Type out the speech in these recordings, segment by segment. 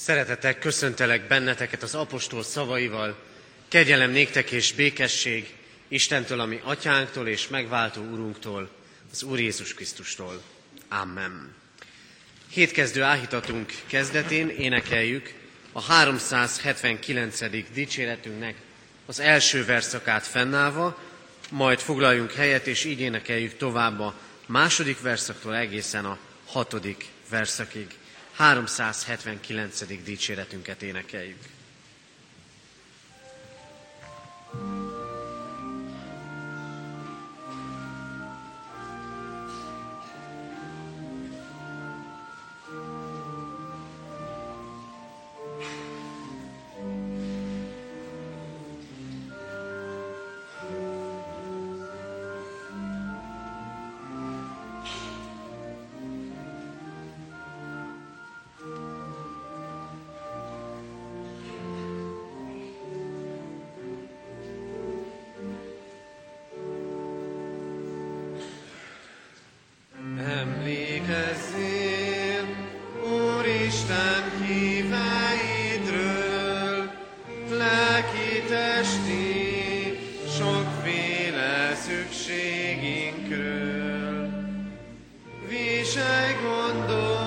Szeretetek, köszöntelek benneteket az apostol szavaival, kegyelem néktek és békesség Istentől, ami atyánktól és megváltó úrunktól, az Úr Jézus Krisztustól. Amen. Hétkezdő áhítatunk kezdetén énekeljük a 379. dicséretünknek az első verszakát fennállva, majd foglaljunk helyet, és így énekeljük tovább a második verszaktól egészen a hatodik verszakig. 379. dicséretünket énekeljük. testét sokféle szükségünkről. Viselj gondol,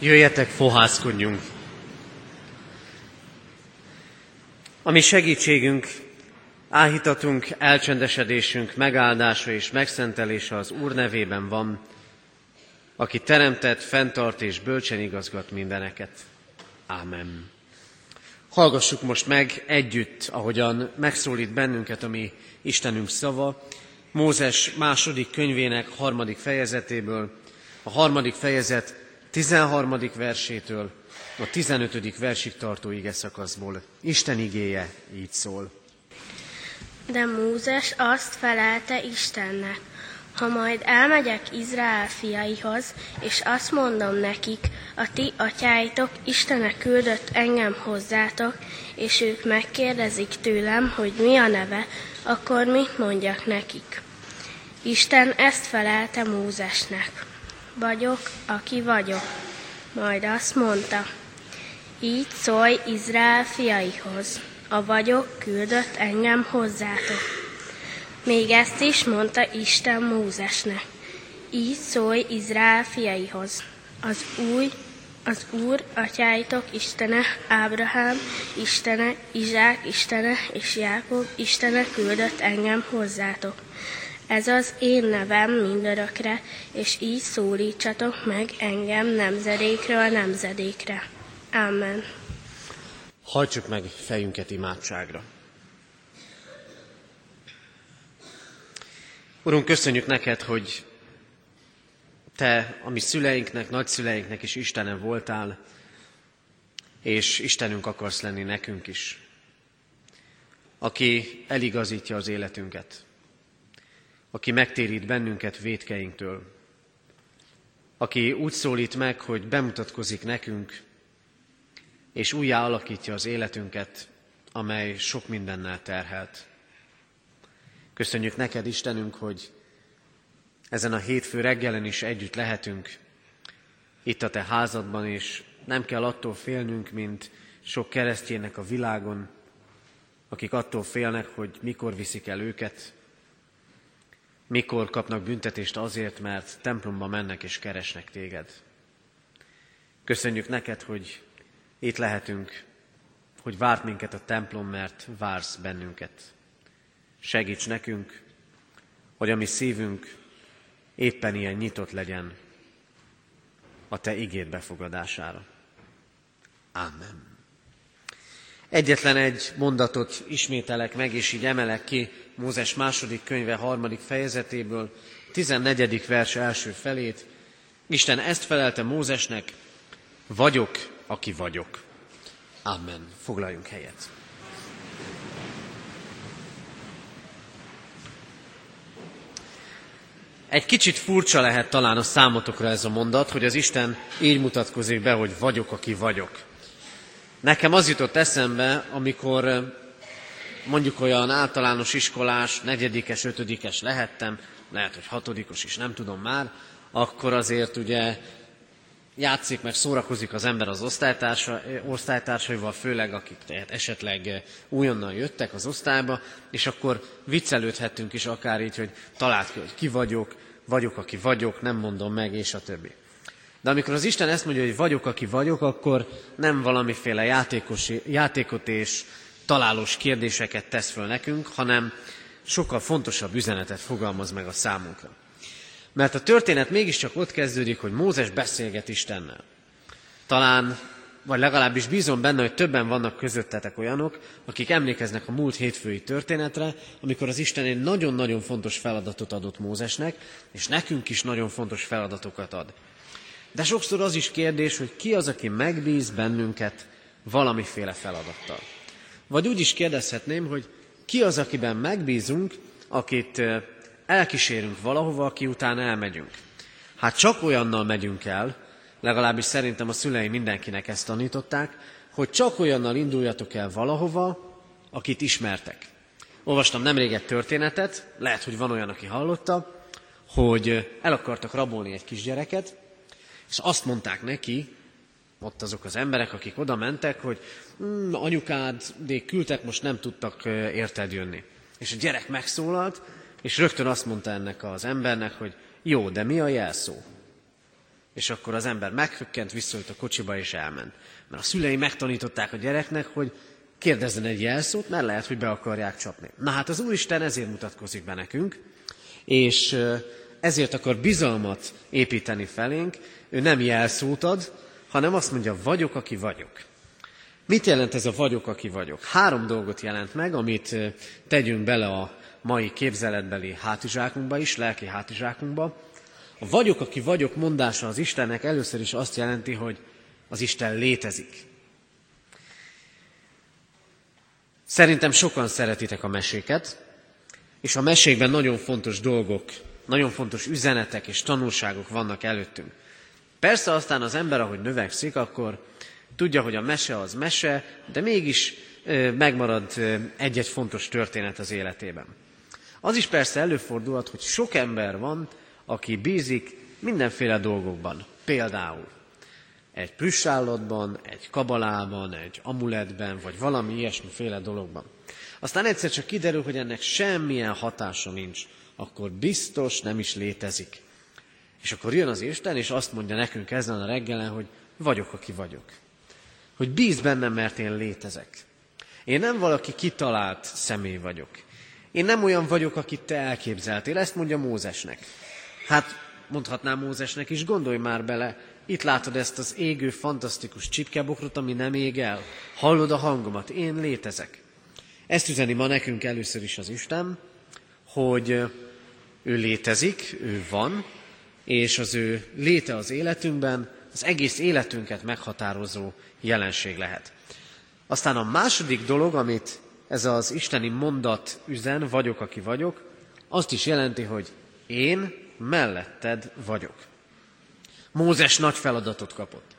Jöjjetek, fohászkodjunk! Ami segítségünk, áhítatunk, elcsendesedésünk, megáldása és megszentelése az Úr nevében van, aki teremtett, fenntart és bölcsen igazgat mindeneket. Ámen. Hallgassuk most meg együtt, ahogyan megszólít bennünket a mi Istenünk szava, Mózes második könyvének harmadik fejezetéből, a harmadik fejezet 13. versétől a 15. versig tartó ige szakaszból. Isten igéje így szól. De Mózes azt felelte Istennek, ha majd elmegyek Izrael fiaihoz, és azt mondom nekik, a ti atyáitok Istenek küldött engem hozzátok, és ők megkérdezik tőlem, hogy mi a neve, akkor mit mondjak nekik? Isten ezt felelte Mózesnek. Vagyok, aki vagyok. Majd azt mondta, így szólj Izrael fiaihoz, a vagyok küldött engem hozzátok. Még ezt is mondta Isten Mózesnek. Így szólj Izrael fiaihoz. Az új, az Úr, atyáitok Istene, Ábrahám, Istene, Izsák, Istene és Jákob Istene küldött engem hozzátok. Ez az én nevem mindörökre, és így szólítsatok meg engem nemzedékről nemzedékre. Amen. Hajtsuk meg fejünket imádságra. Urunk, köszönjük neked, hogy te, ami szüleinknek, nagyszüleinknek is Istenem voltál, és Istenünk akarsz lenni nekünk is, aki eligazítja az életünket, aki megtérít bennünket védkeinktől, aki úgy szólít meg, hogy bemutatkozik nekünk, és újjá alakítja az életünket, amely sok mindennel terhelt. Köszönjük neked, Istenünk, hogy ezen a hétfő reggelen is együtt lehetünk itt a te házadban, és nem kell attól félnünk, mint sok keresztjének a világon, akik attól félnek, hogy mikor viszik el őket, mikor kapnak büntetést azért, mert templomba mennek és keresnek téged. Köszönjük neked, hogy itt lehetünk, hogy várt minket a templom, mert vársz bennünket. Segíts nekünk, hogy a mi szívünk éppen ilyen nyitott legyen a Te igét befogadására. Amen. Egyetlen egy mondatot ismételek meg, és így emelek ki Mózes második könyve harmadik fejezetéből, 14. vers első felét. Isten ezt felelte Mózesnek, vagyok, aki vagyok. Amen. Foglaljunk helyet. Egy kicsit furcsa lehet talán a számotokra ez a mondat, hogy az Isten így mutatkozik be, hogy vagyok, aki vagyok. Nekem az jutott eszembe, amikor mondjuk olyan általános iskolás, negyedikes, ötödikes lehettem, lehet, hogy hatodikos is, nem tudom már, akkor azért ugye játszik, meg szórakozik az ember az osztálytársa, osztálytársaival, főleg akik tehát esetleg újonnan jöttek az osztályba, és akkor viccelődhettünk is akár így, hogy talált ki, hogy ki vagyok, vagyok, aki vagyok, nem mondom meg, és a többi. De amikor az Isten ezt mondja, hogy vagyok, aki vagyok, akkor nem valamiféle játékos, játékot és találós kérdéseket tesz föl nekünk, hanem sokkal fontosabb üzenetet fogalmaz meg a számunkra. Mert a történet mégiscsak ott kezdődik, hogy Mózes beszélget Istennel. Talán, vagy legalábbis bízom benne, hogy többen vannak közöttetek olyanok, akik emlékeznek a múlt hétfői történetre, amikor az Isten egy nagyon-nagyon fontos feladatot adott Mózesnek, és nekünk is nagyon fontos feladatokat ad. De sokszor az is kérdés, hogy ki az, aki megbíz bennünket valamiféle feladattal. Vagy úgy is kérdezhetném, hogy ki az, akiben megbízunk, akit elkísérünk valahova, aki után elmegyünk. Hát csak olyannal megyünk el, legalábbis szerintem a szüleim mindenkinek ezt tanították, hogy csak olyannal induljatok el valahova, akit ismertek. Olvastam nemrég egy történetet, lehet, hogy van olyan, aki hallotta, hogy el akartak rabolni egy kisgyereket, és azt mondták neki, ott azok az emberek, akik oda mentek, hogy mm, anyukád, de küldtek, most nem tudtak érted jönni. És a gyerek megszólalt, és rögtön azt mondta ennek az embernek, hogy jó, de mi a jelszó? És akkor az ember meghökkent, visszajött a kocsiba és elment. Mert a szülei megtanították a gyereknek, hogy kérdezzen egy jelszót, mert lehet, hogy be akarják csapni. Na hát az Úristen ezért mutatkozik be nekünk, és ezért akar bizalmat építeni felénk, ő nem jelszót ad, hanem azt mondja, vagyok, aki vagyok. Mit jelent ez a vagyok, aki vagyok? Három dolgot jelent meg, amit tegyünk bele a mai képzeletbeli hátizsákunkba is, lelki hátizsákunkba. A vagyok, aki vagyok mondása az Istennek először is azt jelenti, hogy az Isten létezik. Szerintem sokan szeretitek a meséket, és a mesékben nagyon fontos dolgok, nagyon fontos üzenetek és tanulságok vannak előttünk. Persze aztán az ember, ahogy növekszik, akkor tudja, hogy a mese az mese, de mégis megmarad egy-egy fontos történet az életében. Az is persze előfordulhat, hogy sok ember van, aki bízik mindenféle dolgokban. Például egy plüssállatban, egy kabalában, egy amuletben, vagy valami ilyesmiféle dologban. Aztán egyszer csak kiderül, hogy ennek semmilyen hatása nincs, akkor biztos nem is létezik. És akkor jön az Isten, és azt mondja nekünk ezen a reggelen, hogy vagyok, aki vagyok. Hogy bíz bennem, mert én létezek. Én nem valaki kitalált személy vagyok. Én nem olyan vagyok, akit te elképzeltél. Ezt mondja Mózesnek. Hát mondhatnám Mózesnek is, gondolj már bele, itt látod ezt az égő, fantasztikus csipkebokrot, ami nem ég el. Hallod a hangomat, én létezek. Ezt üzeni ma nekünk először is az Isten, hogy ő létezik, ő van, és az ő léte az életünkben az egész életünket meghatározó jelenség lehet. Aztán a második dolog, amit ez az isteni mondat üzen, vagyok, aki vagyok, azt is jelenti, hogy én melletted vagyok. Mózes nagy feladatot kapott.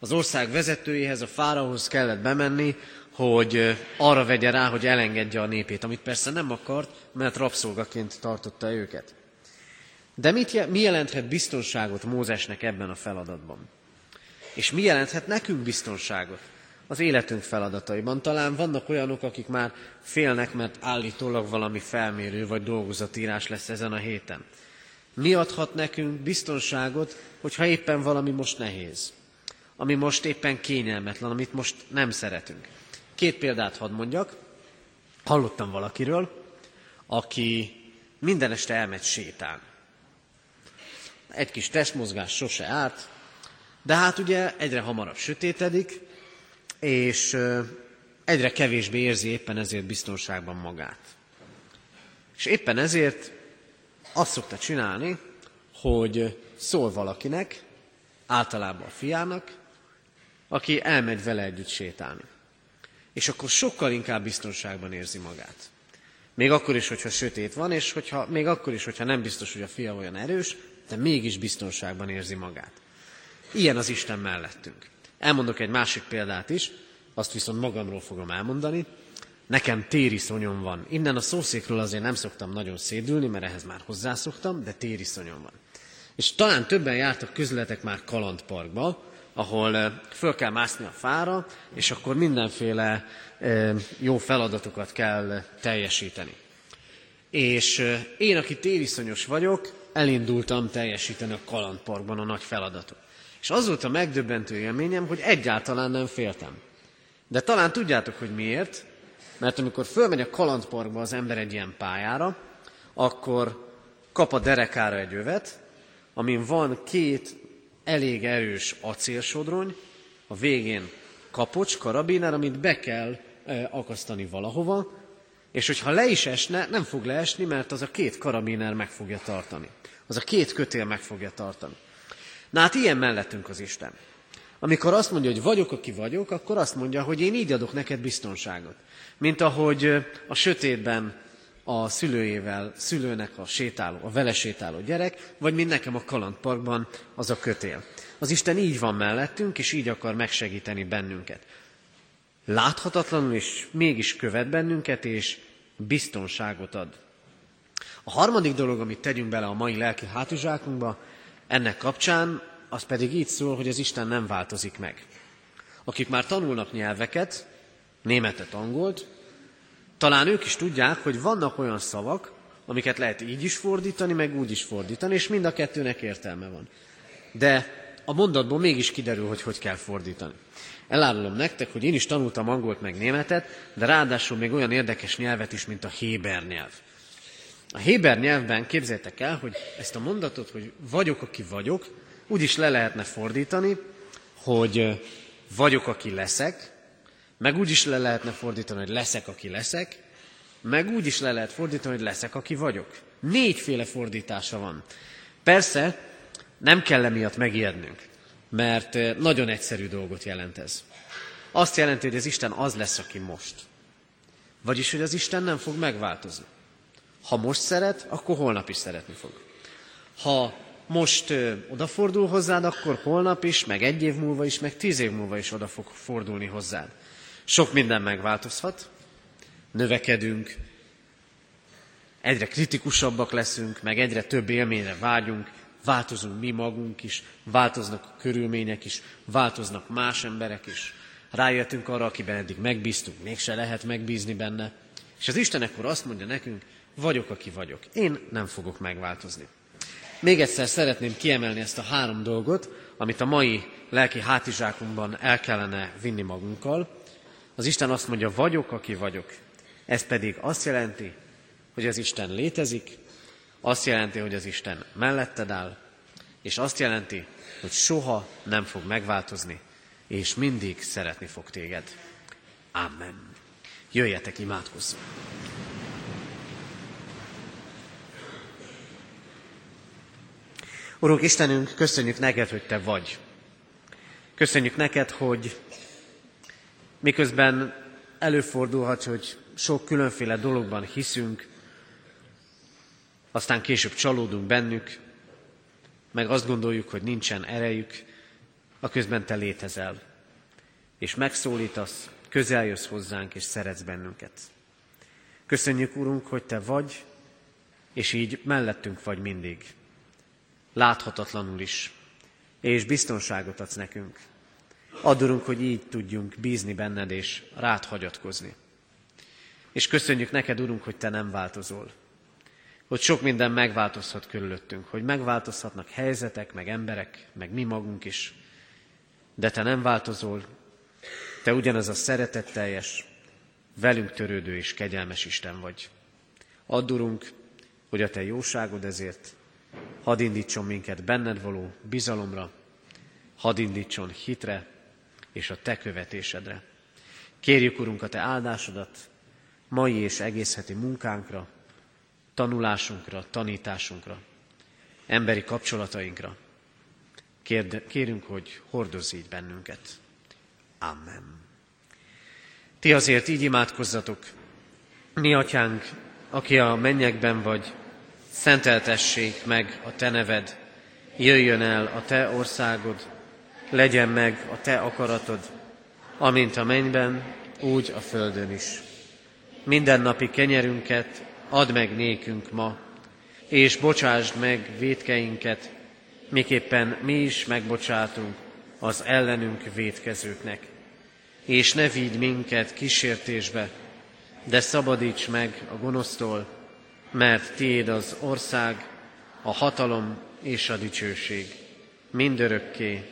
Az ország vezetőjéhez, a fárahoz kellett bemenni, hogy arra vegye rá, hogy elengedje a népét, amit persze nem akart, mert rabszolgaként tartotta őket. De mit, mi jelenthet biztonságot Mózesnek ebben a feladatban? És mi jelenthet nekünk biztonságot az életünk feladataiban? Talán vannak olyanok, akik már félnek, mert állítólag valami felmérő vagy dolgozatírás lesz ezen a héten. Mi adhat nekünk biztonságot, hogyha éppen valami most nehéz? Ami most éppen kényelmetlen, amit most nem szeretünk. Két példát hadd mondjak. Hallottam valakiről, aki minden este elmegy sétálni. Egy kis testmozgás sose árt, de hát ugye egyre hamarabb sötétedik, és egyre kevésbé érzi éppen ezért biztonságban magát. És éppen ezért azt szokta csinálni, hogy szól valakinek, általában a fiának, aki elmegy vele együtt sétálni. És akkor sokkal inkább biztonságban érzi magát. Még akkor is, hogyha sötét van, és hogyha, még akkor is, hogyha nem biztos, hogy a fia olyan erős, de mégis biztonságban érzi magát. Ilyen az Isten mellettünk. Elmondok egy másik példát is, azt viszont magamról fogom elmondani. Nekem tériszonyom van. Innen a szószékről azért nem szoktam nagyon szédülni, mert ehhez már hozzászoktam, de tériszonyom van. És talán többen jártak közletek már kalandparkba, ahol föl kell mászni a fára, és akkor mindenféle jó feladatokat kell teljesíteni. És én, aki tériszonyos vagyok, elindultam teljesíteni a kalandparkban a nagy feladatot. És az volt a megdöbbentő élményem, hogy egyáltalán nem féltem. De talán tudjátok, hogy miért, mert amikor fölmegy a kalandparkba az ember egy ilyen pályára, akkor kap a derekára egy övet, amin van két elég erős acélsodrony, a végén kapocs, karabiner, amit be kell e, akasztani valahova, és hogyha le is esne, nem fog leesni, mert az a két karabiner meg fogja tartani. Az a két kötél meg fogja tartani. Na hát ilyen mellettünk az Isten. Amikor azt mondja, hogy vagyok, aki vagyok, akkor azt mondja, hogy én így adok neked biztonságot. Mint ahogy a sötétben a szülőjével, szülőnek a sétáló, a vele sétáló gyerek, vagy mint nekem a kalandparkban az a kötél. Az Isten így van mellettünk, és így akar megsegíteni bennünket. Láthatatlanul is mégis követ bennünket, és biztonságot ad. A harmadik dolog, amit tegyünk bele a mai lelki hátizsákunkba, ennek kapcsán, az pedig így szól, hogy az Isten nem változik meg. Akik már tanulnak nyelveket, németet, angolt, talán ők is tudják, hogy vannak olyan szavak, amiket lehet így is fordítani, meg úgy is fordítani, és mind a kettőnek értelme van. De a mondatból mégis kiderül, hogy hogy kell fordítani. Elárulom nektek, hogy én is tanultam angolt meg németet, de ráadásul még olyan érdekes nyelvet is, mint a héber nyelv. A héber nyelvben képzeljétek el, hogy ezt a mondatot, hogy vagyok, aki vagyok, úgy is le lehetne fordítani, hogy vagyok, aki leszek, meg úgy is le lehetne fordítani, hogy leszek, aki leszek, meg úgy is le lehet fordítani, hogy leszek, aki vagyok. Négyféle fordítása van. Persze, nem kell emiatt megijednünk, mert nagyon egyszerű dolgot jelent ez. Azt jelenti, hogy az Isten az lesz, aki most. Vagyis, hogy az Isten nem fog megváltozni. Ha most szeret, akkor holnap is szeretni fog. Ha most ö, odafordul hozzád, akkor holnap is, meg egy év múlva is, meg tíz év múlva is oda fog fordulni hozzád. Sok minden megváltozhat, növekedünk, egyre kritikusabbak leszünk, meg egyre több élményre vágyunk, változunk mi magunk is, változnak a körülmények is, változnak más emberek is. Rájöttünk arra, akiben eddig megbíztunk, mégse lehet megbízni benne. És az Isten ekkor azt mondja nekünk, vagyok, aki vagyok. Én nem fogok megváltozni. Még egyszer szeretném kiemelni ezt a három dolgot, amit a mai lelki hátizsákunkban el kellene vinni magunkkal. Az Isten azt mondja, vagyok, aki vagyok. Ez pedig azt jelenti, hogy az Isten létezik, azt jelenti, hogy az Isten melletted áll, és azt jelenti, hogy soha nem fog megváltozni, és mindig szeretni fog téged. Amen. Jöjjetek, imádkozzunk! Urunk Istenünk, köszönjük neked, hogy Te vagy. Köszönjük neked, hogy miközben előfordulhat, hogy sok különféle dologban hiszünk, aztán később csalódunk bennük, meg azt gondoljuk, hogy nincsen erejük, a közben Te létezel, és megszólítasz, közel jössz hozzánk, és szeretsz bennünket. Köszönjük, Urunk, hogy Te vagy, és így mellettünk vagy mindig láthatatlanul is, és biztonságot adsz nekünk. Adorunk, hogy így tudjunk bízni benned és rád hagyatkozni. És köszönjük neked, Urunk, hogy Te nem változol. Hogy sok minden megváltozhat körülöttünk, hogy megváltozhatnak helyzetek, meg emberek, meg mi magunk is. De Te nem változol, Te ugyanaz a szeretetteljes, velünk törődő és kegyelmes Isten vagy. Addurunk, hogy a Te jóságod ezért hadd indítson minket benned való bizalomra, hadd indítson hitre és a te követésedre. Kérjük, Urunk, a te áldásodat mai és egész heti munkánkra, tanulásunkra, tanításunkra, emberi kapcsolatainkra. Kérünk, hogy hordozz így bennünket. Amen. Ti azért így imádkozzatok, mi atyánk, aki a mennyekben vagy, szenteltessék meg a te neved, jöjjön el a te országod, legyen meg a te akaratod, amint a mennyben, úgy a földön is. Mindennapi kenyerünket add meg nékünk ma, és bocsásd meg védkeinket, miképpen mi is megbocsátunk az ellenünk védkezőknek. És ne vigy minket kísértésbe, de szabadíts meg a gonosztól, mert tiéd az ország, a hatalom és a dicsőség. Mindörökké.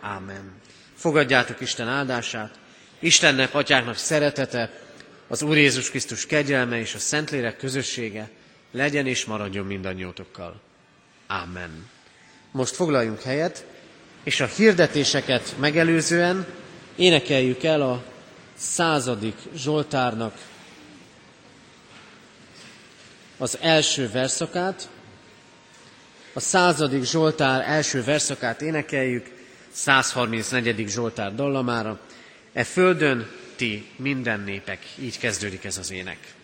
Ámen. Fogadjátok Isten áldását, Istennek, Atyáknak szeretete, az Úr Jézus Krisztus kegyelme és a Szentlélek közössége legyen és maradjon mindannyiótokkal. Ámen. Most foglaljunk helyet, és a hirdetéseket megelőzően énekeljük el a századik Zsoltárnak az első verszakát, a századik Zsoltár első verszakát énekeljük, 134. Zsoltár dallamára. E földön ti minden népek, így kezdődik ez az ének.